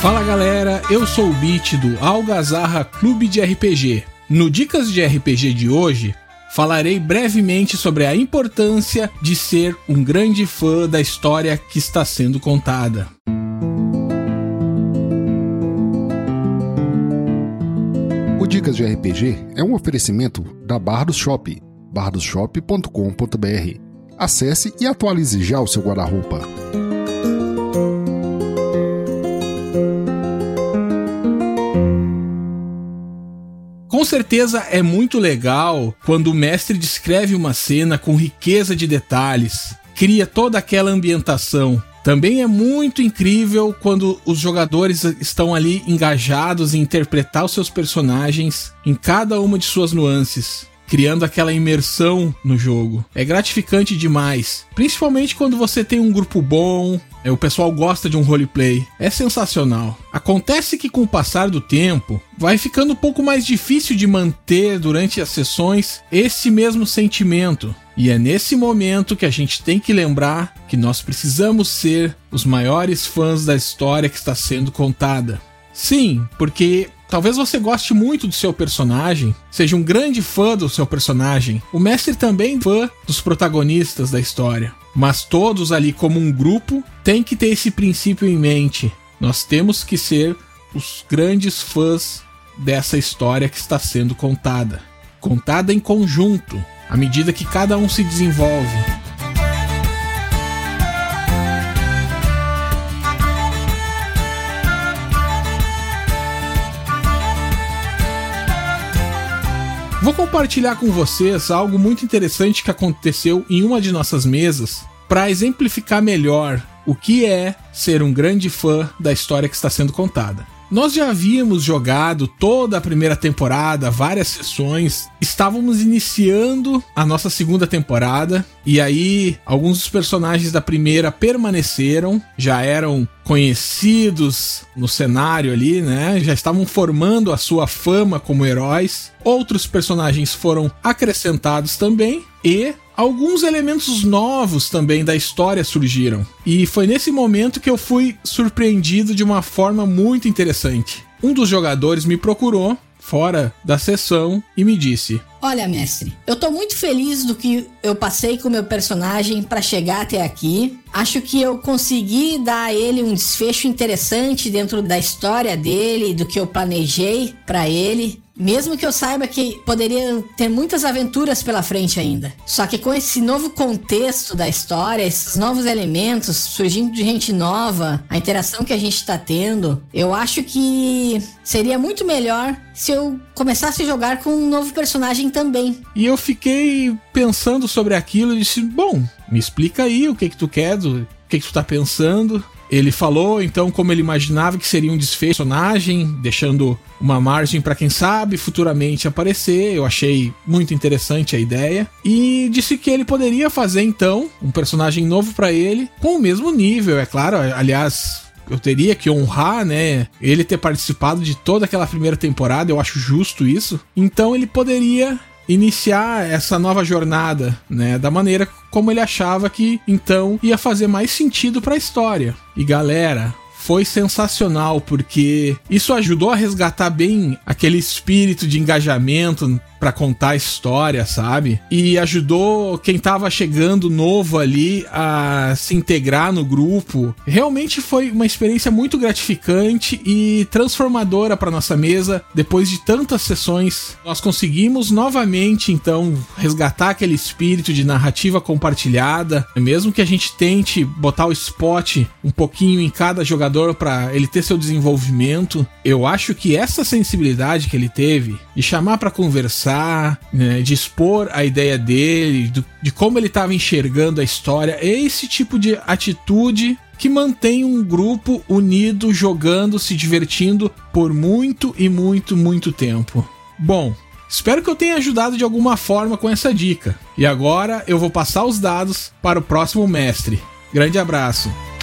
Fala galera, eu sou o Beat do Algazarra Clube de RPG. No Dicas de RPG de hoje, falarei brevemente sobre a importância de ser um grande fã da história que está sendo contada. O Dicas de RPG é um oferecimento da Bardos Shop, bardosshop.com.br. Acesse e atualize já o seu guarda-roupa. Certeza é muito legal quando o mestre descreve uma cena com riqueza de detalhes, cria toda aquela ambientação. Também é muito incrível quando os jogadores estão ali engajados em interpretar os seus personagens em cada uma de suas nuances criando aquela imersão no jogo. É gratificante demais, principalmente quando você tem um grupo bom, o pessoal gosta de um roleplay. É sensacional. Acontece que com o passar do tempo, vai ficando um pouco mais difícil de manter durante as sessões esse mesmo sentimento. E é nesse momento que a gente tem que lembrar que nós precisamos ser os maiores fãs da história que está sendo contada. Sim, porque Talvez você goste muito do seu personagem, seja um grande fã do seu personagem. O mestre também é fã dos protagonistas da história. Mas todos ali, como um grupo, têm que ter esse princípio em mente. Nós temos que ser os grandes fãs dessa história que está sendo contada. Contada em conjunto, à medida que cada um se desenvolve. Vou compartilhar com vocês algo muito interessante que aconteceu em uma de nossas mesas para exemplificar melhor o que é ser um grande fã da história que está sendo contada. Nós já havíamos jogado toda a primeira temporada, várias sessões, estávamos iniciando a nossa segunda temporada, e aí alguns dos personagens da primeira permaneceram, já eram conhecidos no cenário ali, né? Já estavam formando a sua fama como heróis. Outros personagens foram acrescentados também, e alguns elementos novos também da história surgiram. E foi nesse momento que eu fui surpreendido de uma forma muito interessante. Um dos jogadores me procurou fora da sessão e me disse: Olha, mestre, eu tô muito feliz do que eu passei com meu personagem para chegar até aqui. Acho que eu consegui dar a ele um desfecho interessante dentro da história dele, do que eu planejei para ele. Mesmo que eu saiba que poderia ter muitas aventuras pela frente ainda. Só que com esse novo contexto da história, esses novos elementos surgindo de gente nova, a interação que a gente tá tendo, eu acho que seria muito melhor se eu começasse a jogar com um novo personagem também. E eu fiquei pensando sobre aquilo e disse: Bom, me explica aí o que que tu quer, o que que tu tá pensando. Ele falou então como ele imaginava que seria um desfecho personagem, deixando uma margem para quem sabe futuramente aparecer. Eu achei muito interessante a ideia e disse que ele poderia fazer então um personagem novo para ele com o mesmo nível, é claro. Aliás, eu teria que honrar, né, ele ter participado de toda aquela primeira temporada, eu acho justo isso. Então ele poderia iniciar essa nova jornada, né, da maneira como ele achava que então ia fazer mais sentido para a história. E galera, foi sensacional porque isso ajudou a resgatar bem aquele espírito de engajamento para contar a história, sabe? E ajudou quem tava chegando novo ali a se integrar no grupo. Realmente foi uma experiência muito gratificante e transformadora para nossa mesa. Depois de tantas sessões, nós conseguimos novamente então resgatar aquele espírito de narrativa compartilhada, mesmo que a gente tente botar o spot um pouquinho em cada jogador para ele ter seu desenvolvimento. Eu acho que essa sensibilidade que ele teve de chamar para conversar conversar, né, de expor a ideia dele, do, de como ele estava enxergando a história. É esse tipo de atitude que mantém um grupo unido, jogando, se divertindo por muito e muito, muito tempo. Bom, espero que eu tenha ajudado de alguma forma com essa dica. E agora eu vou passar os dados para o próximo mestre. Grande abraço!